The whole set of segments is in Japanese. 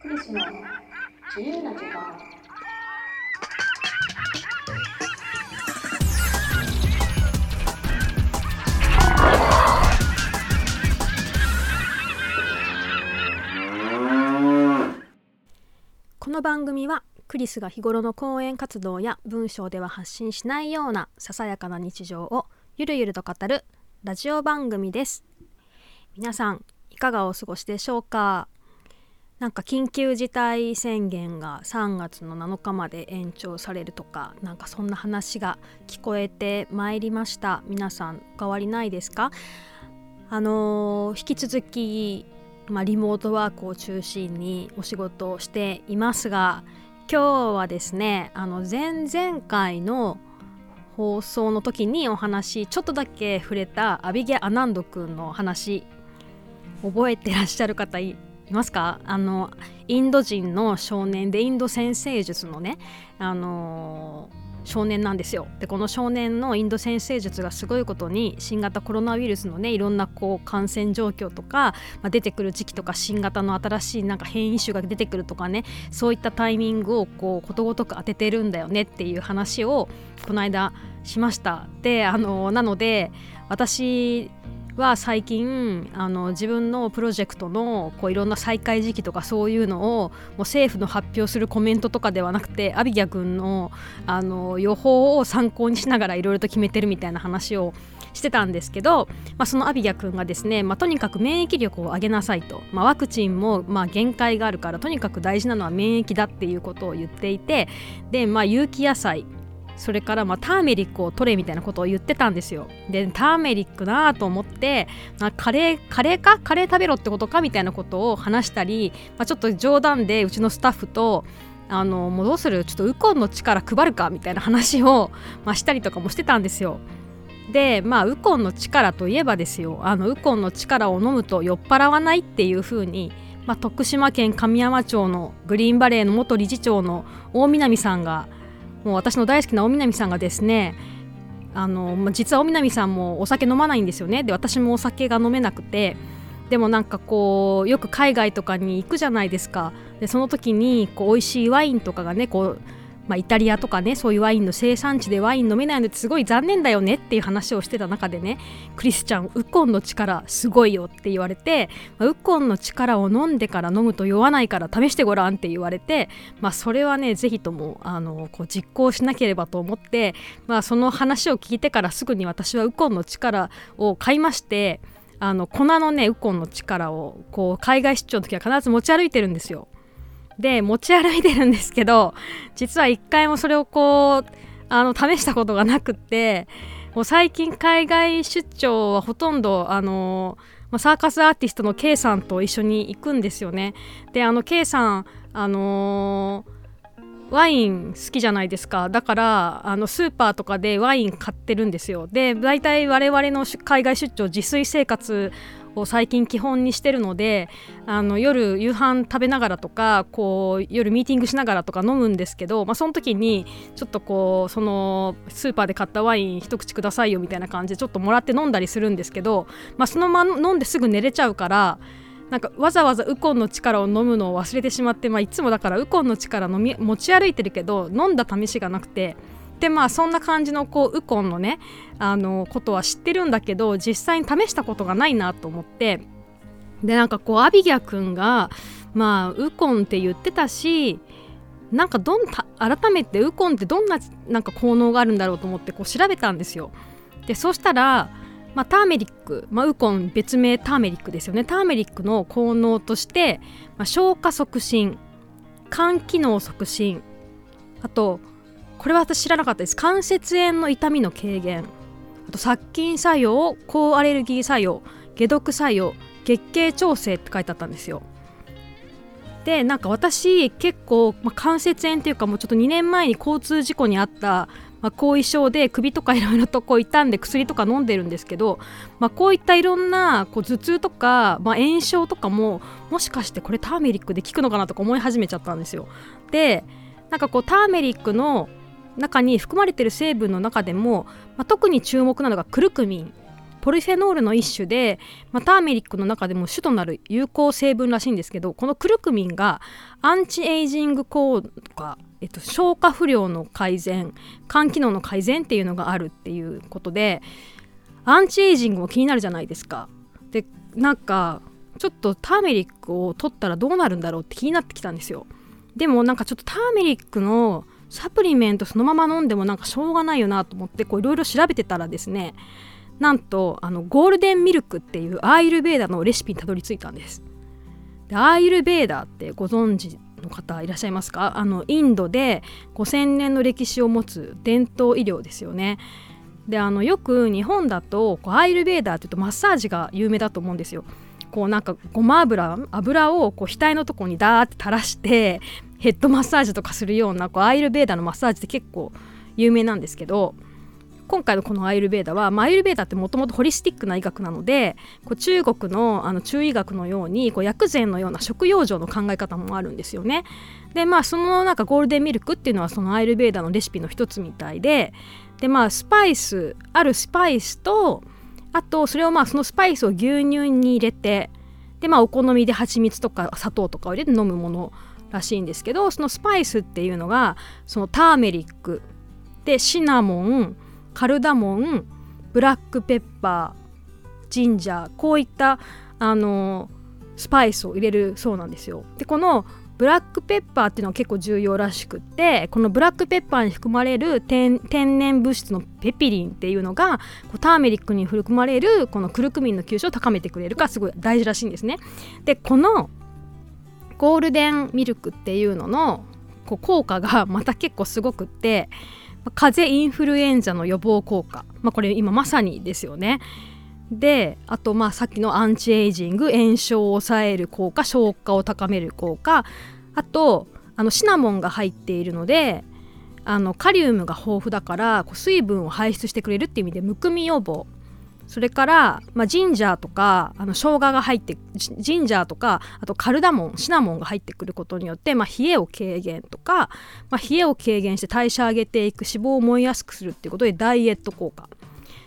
クリスの。自由な時間。この番組はクリスが日頃の講演活動や文章では発信しないようなささやかな日常をゆるゆると語るラジオ番組です。皆さんいかがお過ごしでしょうか？なんか緊急事態宣言が3月の7日まで延長されるとかなんかそんな話が聞こえてまいりました。皆さん変わりないですか？あのー引き続きまあ、リモートワークを中心にお仕事をしていますが今日はですねあの前々回の放送の時にお話ちょっとだけ触れたアビゲ・アナンド君の話覚えてらっしゃる方いいますか？あのインド人の少年でインド先生術のねあの少年なんですよ。でこの少年のインド先生術がすごいことに新型コロナウイルスのねいろんなこう感染状況とか、まあ、出てくる時期とか新型の新しいなんか変異種が出てくるとかねそういったタイミングをこうことごとく当ててるんだよねっていう話をこの間しました。であのなので私は最近あの自分のプロジェクトのこういろんな再開時期とかそういうのをもう政府の発表するコメントとかではなくてアビギャ君のあの予報を参考にしながらいろいろと決めてるみたいな話をしてたんですけど、まあ、そのアビギャ君がですね、まあ、とにかく免疫力を上げなさいと、まあ、ワクチンもまあ限界があるからとにかく大事なのは免疫だっていうことを言っていてで、まあ、有機野菜それからまあターメリックを取れみたいなことを言ってたんですよ。でターメリックなと思って、まあ、カレーカレーか？カレー食べろってことかみたいなことを話したり、まあ、ちょっと冗談でうちのスタッフとあのもうどうする？ちょっとウコンの力配るかみたいな話を、まあ、したりとかもしてたんですよ。でまあウコンの力といえばですよあのウコンの力を飲むと酔っ払わないっていう風にまあ、徳島県神山町のグリーンバレーの元理事長の大南さんがもう私の大好きな大南さんがですねあの、まあ、実は大南さんもお酒飲まないんですよね。で私もお酒が飲めなくて。でもなんかこうよく海外とかに行くじゃないですか。でその時にこう美味しいワインとかがねこうまあ、イタリアとかねそういうワインの生産地でワイン飲めないのってすごい残念だよねっていう話をしてた中でねクリスチャンウコンの力すごいよって言われて、まあ、ウコンの力を飲んでから飲むと酔わないから試してごらんって言われて、まあ、それはねぜひともあのこう実行しなければと思って、まあ、その話を聞いてからすぐに私はウコンの力を買いましてあの粉のねウコンの力をこう海外出張の時は必ず持ち歩いてるんですよ。で持ち歩いてるんですけど実は一回もそれをこうあの試したことがなくってもう最近海外出張はほとんどあのサーカスアーティストの K さんと一緒に行くんですよね。であの K さんあのワイン好きじゃないですかだからあのスーパーとかでワイン買ってるんですよで大体我々の海外出張自炊生活を最近基本にしてるのであの夜夕飯食べながらとかこう夜ミーティングしながらとか飲むんですけど、まあ、その時にちょっとこうそのスーパーで買ったワイン一口くださいよみたいな感じでちょっともらって飲んだりするんですけど、まあ、そのまま飲んですぐ寝れちゃうからなんかわざわざウコンの力を飲むのを忘れてしまって、まあ、いつもだからウコンの力飲み持ち歩いてるけど飲んだ試しがなくてでまあそんな感じのこうウコンのねあのことは知ってるんだけど実際に試したことがないなと思ってでなんかこうアビギャ君がまあウコンって言ってたしなんかどんた改めてウコンってどんななんか効能があるんだろうと思ってこう調べたんですよ。でそうしたらまあ、ターメリック、まあ、ウコン別名ターメリックですよねターメリックの効能として、まあ、消化促進肝機能促進あとこれは私知らなかったです。関節炎の痛みの軽減。あと殺菌作用抗アレルギー作用解毒作用月経調整って書いてあったんですよ。でなんか私結構、まあ、関節炎っていうかもうちょっと2年前に交通事故にあったまあ、後遺症で首とかいろいろとこう痛んで薬とか飲んでるんですけど、まあ、こういったいろんなこう頭痛とか、まあ、炎症とかももしかしてこれターメリックで効くのかなとか思い始めちゃったんですよ。でなんかこうターメリックの中に含まれてる成分の中でも、まあ、特に注目なのがクルクミンポリフェノールの一種で、まあ、ターメリックの中でも主となる有効成分らしいんですけどこのクルクミンがアンチエイジング効果、えっと、消化不良の改善肝機能の改善っていうのがあるっていうことでアンチエイジングも気になるじゃないですか。でなんかちょっとターメリックを取ったらどうなるんだろうって気になってきたんですよ。でもなんかちょっとターメリックのサプリメントそのまま飲んでもなんかしょうがないよなと思っていろいろ調べてたらですねなんとあのゴールデンミルクっていうアーユルベーダのレシピにたどり着いたんです。でアーユルベーダってご存知の方いらっしゃいますか？あのインドで5000年の歴史を持つ伝統医療ですよね。であのよく日本だとこうアーユルベーダーっていうとマッサージが有名だと思うんですよ。こうなんかごま油油をこう額のとこにダーって垂らしてヘッドマッサージとかするようなこうアイルベーダのマッサージって結構有名なんですけど今回のこのアイルベーダは、まあ、アイルベーダってもともとホリスティックな医学なのでこう中国のあの中医学のようにこう薬膳のような食用上の考え方もあるんですよね。でまあそのなんかゴールデンミルクっていうのはそのアイルベーダのレシピの一つみたいででまあスパイスあるスパイスとあとそれをまあそのスパイスを牛乳に入れてでまあお好みで蜂蜜とか砂糖とかを入れて飲むものらしいんですけどそのスパイスっていうのがそのターメリックでシナモンカルダモンブラックペッパージンジャーこういったあのスパイスを入れるそうなんですよ。でこのブラックペッパーっていうのは結構重要らしくってこのブラックペッパーに含まれる天然物質のペピリンっていうのがターメリックに含まれるこのクルクミンの吸収を高めてくれるかすごい大事らしいんですね。でこのゴールデンミルクっていうののこう効果がまた結構すごくって風邪インフルエンザの予防効果、まあ、これ今まさにですよね。であとまあさっきのアンチエイジング炎症を抑える効果消化を高める効果。あとあのシナモンが入っているのであのカリウムが豊富だからこう水分を排出してくれるっていう意味でむくみ予防。それから、まあ、ジンジャーとかあの生姜が入ってジンジャーとかあとカルダモンシナモンが入ってくることによって、まあ、冷えを軽減とか、まあ、冷えを軽減して代謝上げていく脂肪を燃えやすくするっていうことでダイエット効果。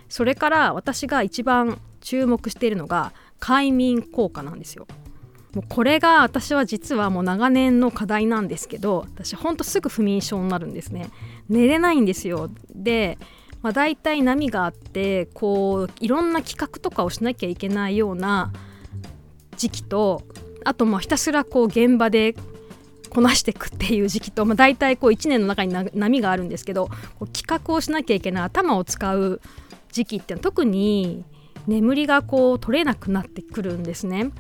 それから私が一番注目しているのが快眠効果なんですよ。もうこれが私は実はもう長年の課題なんですけど私ほんとすぐ不眠症になるんですね。寝れないんですよ。でまあ、大体波があってこういろんな企画とかをしなきゃいけないような時期とあとまあひたすらこう現場でこなしていくっていう時期と、まあ、大体こう1年の中に波があるんですけど企画をしなきゃいけない頭を使う時期って特に眠りがこう取れなくなってくるんですね。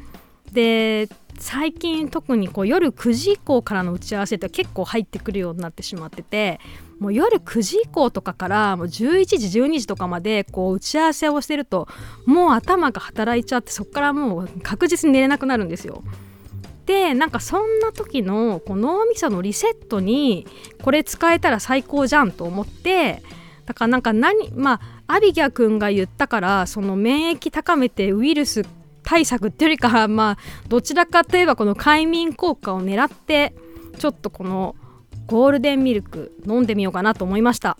で最近特にこう夜9時以降からの打ち合わせって結構入ってくるようになってしまっててもう夜9時以降とかからもう11時12時とかまでこう打ち合わせをしてるともう頭が働いちゃってそこからもう確実に寝れなくなるんですよ。でなんかそんな時のこう脳みそのリセットにこれ使えたら最高じゃんと思ってだからなんか何まあアビギャ君が言ったからその免疫高めてウイルス対策っていうよりかはまあどちらかといえばこの快眠効果を狙ってちょっとこのゴールデンミルク飲んでみようかなと思いました。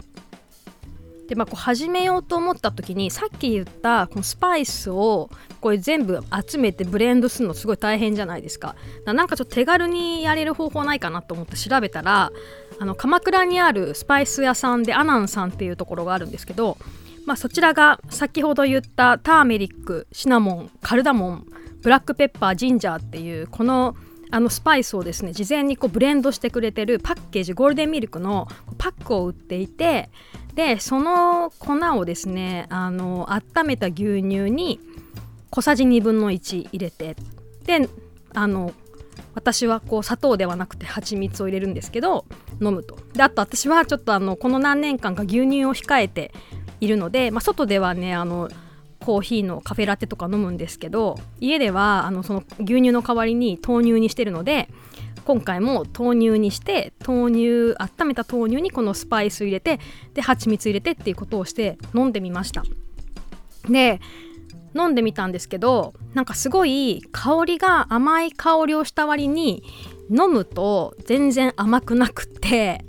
でまあこう始めようと思った時にさっき言ったこのスパイスをこれ全部集めてブレンドするのすごい大変じゃないですか。なんかちょっと手軽にやれる方法ないかなと思って調べたらあの鎌倉にあるスパイス屋さんでアナンさんっていうところがあるんですけどまあ、そちらが先ほど言ったターメリックシナモンカルダモンブラックペッパージンジャーっていうこのあのスパイスをですね事前にこうブレンドしてくれてるパッケージゴールデンミルクのパックを売っていてでその粉をですねあの温めた牛乳に小さじ1分の1入れてであの私はこう砂糖ではなくて蜂蜜を入れるんですけど飲むと。であと私はちょっとあのこの何年間か牛乳を控えているので、まあ、外ではねあのコーヒーのカフェラテとか飲むんですけど家ではあのその牛乳の代わりに豆乳にしてるので今回も豆乳にして豆乳温めた豆乳にこのスパイス入れてで蜂蜜入れてっていうことをして飲んでみました。で飲んでみたんですけどなんかすごい香りが甘い香りをした割に飲むと全然甘くなくって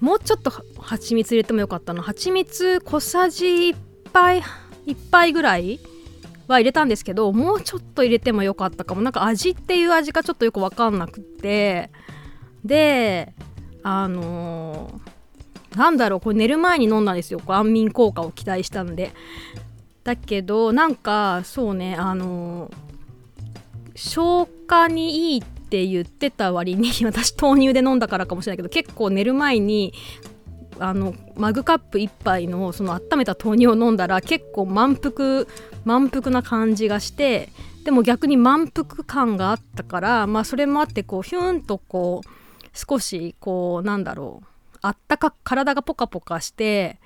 もうちょっと蜂蜜入れてもよかったの。蜂蜜小さじ1杯1杯ぐらいは入れたんですけどもうちょっと入れてもよかったかも。なんか味っていう味がちょっとよく分かんなくって。であのー、なんだろうこれ寝る前に飲んだんですよ。こう安眠効果を期待したんで。だけどなんかそうねあのー、消化にいいって言ってた割に 私豆乳で飲んだからかもしれないけど結構寝る前にあのマグカップ1杯のその温めた豆乳を飲んだら結構満腹満腹な感じがしてでも逆に満腹感があったからまあそれもあってこうヒューンとこう少しこうなんだろうあったか体がポカポカして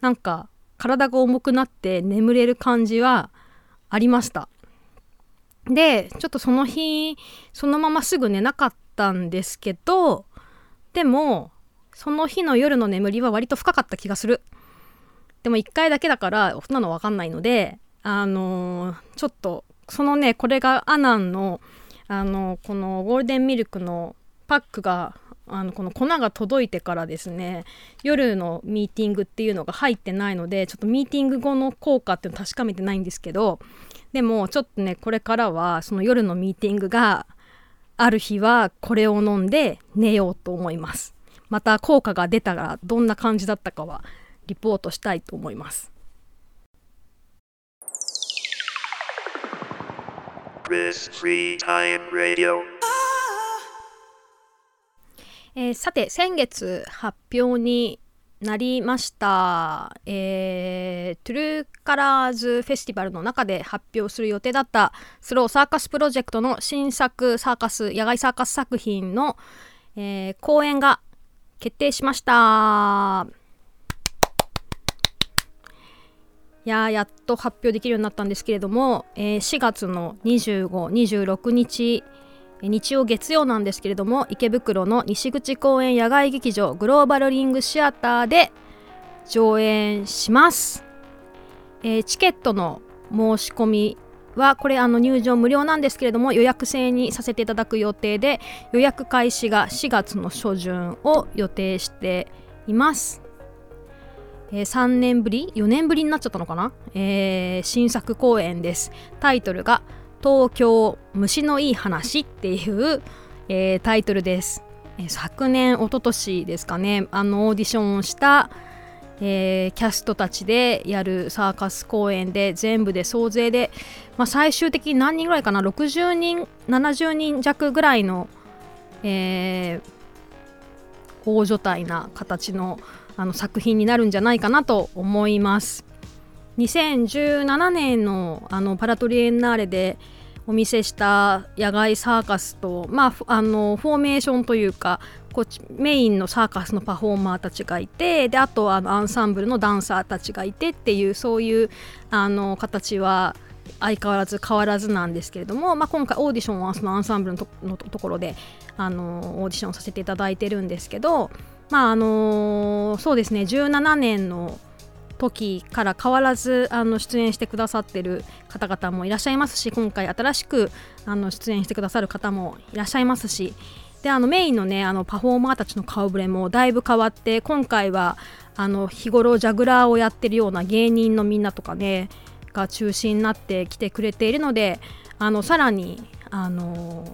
なんか体が重くなって眠れる感じはありました。でちょっとその日そのまますぐ寝なかったんですけどでもその日の夜の眠りは割と深かった気がする。でも1回だけだからそんなの分かんないのであのー、ちょっとそのねこれがアナンのあのこのゴールデンミルクのパックがあのこの粉が届いてからですね夜のミーティングっていうのが入ってないのでちょっとミーティング後の効果っていうの確かめてないんですけどでもちょっとねこれからはその夜のミーティングがある日はこれを飲んで寝ようと思います。また効果が出たらどんな感じだったかはリポートしたいと思います。えー、さて先月発表になりました、えー、 True Colors Festival の中で発表する予定だった Slow Circus Project の新作サーカス野外サーカス作品の、えー、公演が決定しました。いややっと発表できるようになったんですけれども、えー、4月の2526日日曜月曜なんですけれども池袋の西口公園野外劇場グローバルリングシアターで上演します、えー、チケットの申し込みはこれあの入場無料なんですけれども予約制にさせていただく予定で予約開始が4月の初旬を予定しています、えー、3年ぶり？4年ぶりになっちゃったのかな、えー、新作公演です。タイトルが「東京虫のいい話っていう、えー、タイトルです、えー、昨年一昨年ですかねあのオーディションをした、えー、キャストたちでやるサーカス公演で全部で総勢で、まあ、最終的に何人ぐらいかな？60人70人弱ぐらいの、えー、大所帯な形のあの作品になるんじゃないかなと思います。2017年のあのパラトリエンナーレでお見せした野外サーカスと、まあ、あのフォーメーションというかこっちメインのサーカスのパフォーマーたちがいてであとあのアンサンブルのダンサーたちがいてっていうそういうあの形は相変わらず変わらずなんですけれども、まあ、今回オーディションはそのアンサンブルのとのところであのオーディションさせていただいてるんですけど、まああのそうですね17年の時から変わらずあの出演してくださってる方々もいらっしゃいますし今回新しくあの出演してくださる方もいらっしゃいますしであのメインのねあのパフォーマーたちの顔ぶれもだいぶ変わって今回はあの日頃ジャグラーをやってるような芸人のみんなとかねが中心になってきてくれているのであのさらにあの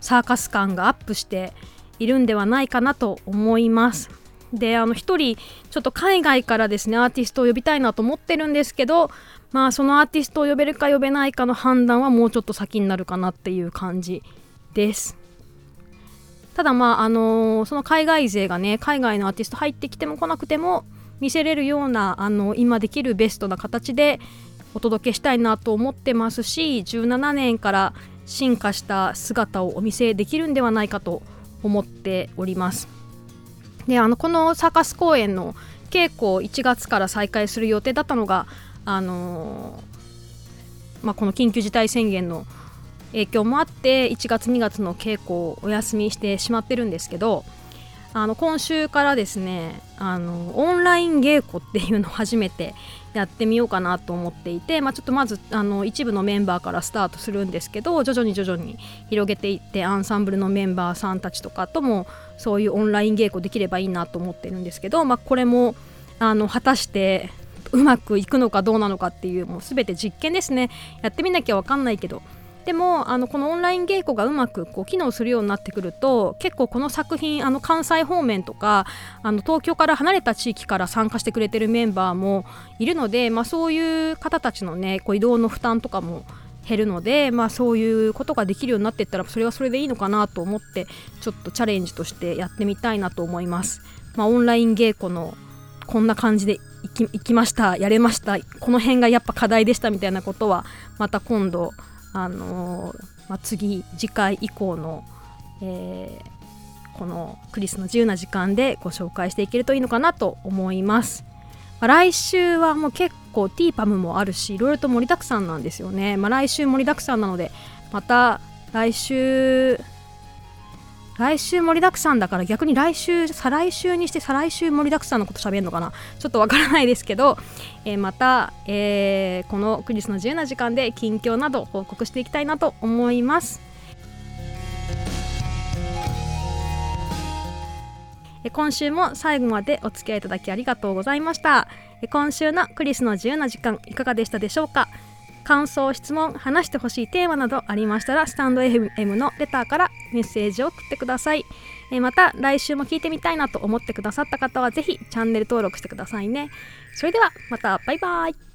サーカス感がアップしているんではないかなと思います。であの1人ちょっと海外からですねアーティストを呼びたいなと思ってるんですけどまあそのアーティストを呼べるか呼べないかの判断はもうちょっと先になるかなっていう感じですただまああのー、その海外勢がね海外のアーティスト入ってきても来なくても見せれるようなあの今できるベストな形でお届けしたいなと思ってますし17年から進化した姿をお見せできるんではないかと思っております。であのこのサーカス公演の稽古を1月から再開する予定だったのが、あのー、まあ、この緊急事態宣言の影響もあって1月2月の稽古をお休みしてしまってるんですけどあの今週からですねあのオンライン稽古っていうのを初めてやってみようかなと思っていて、まあ、ちょっとまずあの一部のメンバーからスタートするんですけど徐々に徐々に広げていってアンサンブルのメンバーさんたちとかともそういうオンライン稽古できればいいなと思ってるんですけど、まあ、これもあの果たしてうまくいくのかどうなのかっていうもう全て実験ですね。やってみなきゃ分かんないけど。でもあのこのオンライン稽古がうまくこう機能するようになってくると結構この作品あの関西方面とかあの東京から離れた地域から参加してくれてるメンバーもいるので、まあ、そういう方たちのねこう移動の負担とかも減るので、まあ、そういうことができるようになっていったらそれはそれでいいのかなと思ってちょっとチャレンジとしてやってみたいなと思います。まあ、オンライン稽古のこんな感じで行き行きましたやれましたこの辺がやっぱ課題でしたみたいなことはまた今度あのー、まあ、次次回以降の、えー、このクリスの自由な時間でご紹介していけるといいのかなと思います。ま、来週はもう結構ティーパムもあるしいろいろと盛りだくさんなんですよね。まあ、来週盛りだくさんなのでまた来週来週盛りだくさんだから逆に来週再来週にして再来週盛りだくさんのこと喋るのかなちょっとわからないですけど、えー、また、えー、このクリスの自由な時間で近況など報告していきたいなと思います。今週も最後までお付き合いいただきありがとうございました。今週のクリスの自由な時間いかがでしたでしょうか？感想質問話してほしいテーマなどありましたらスタンド FM のレターからメッセージを送ってください、また来週も聞いてみたいなと思ってくださった方は是非チャンネル登録してくださいね。それではまた。バイバイ。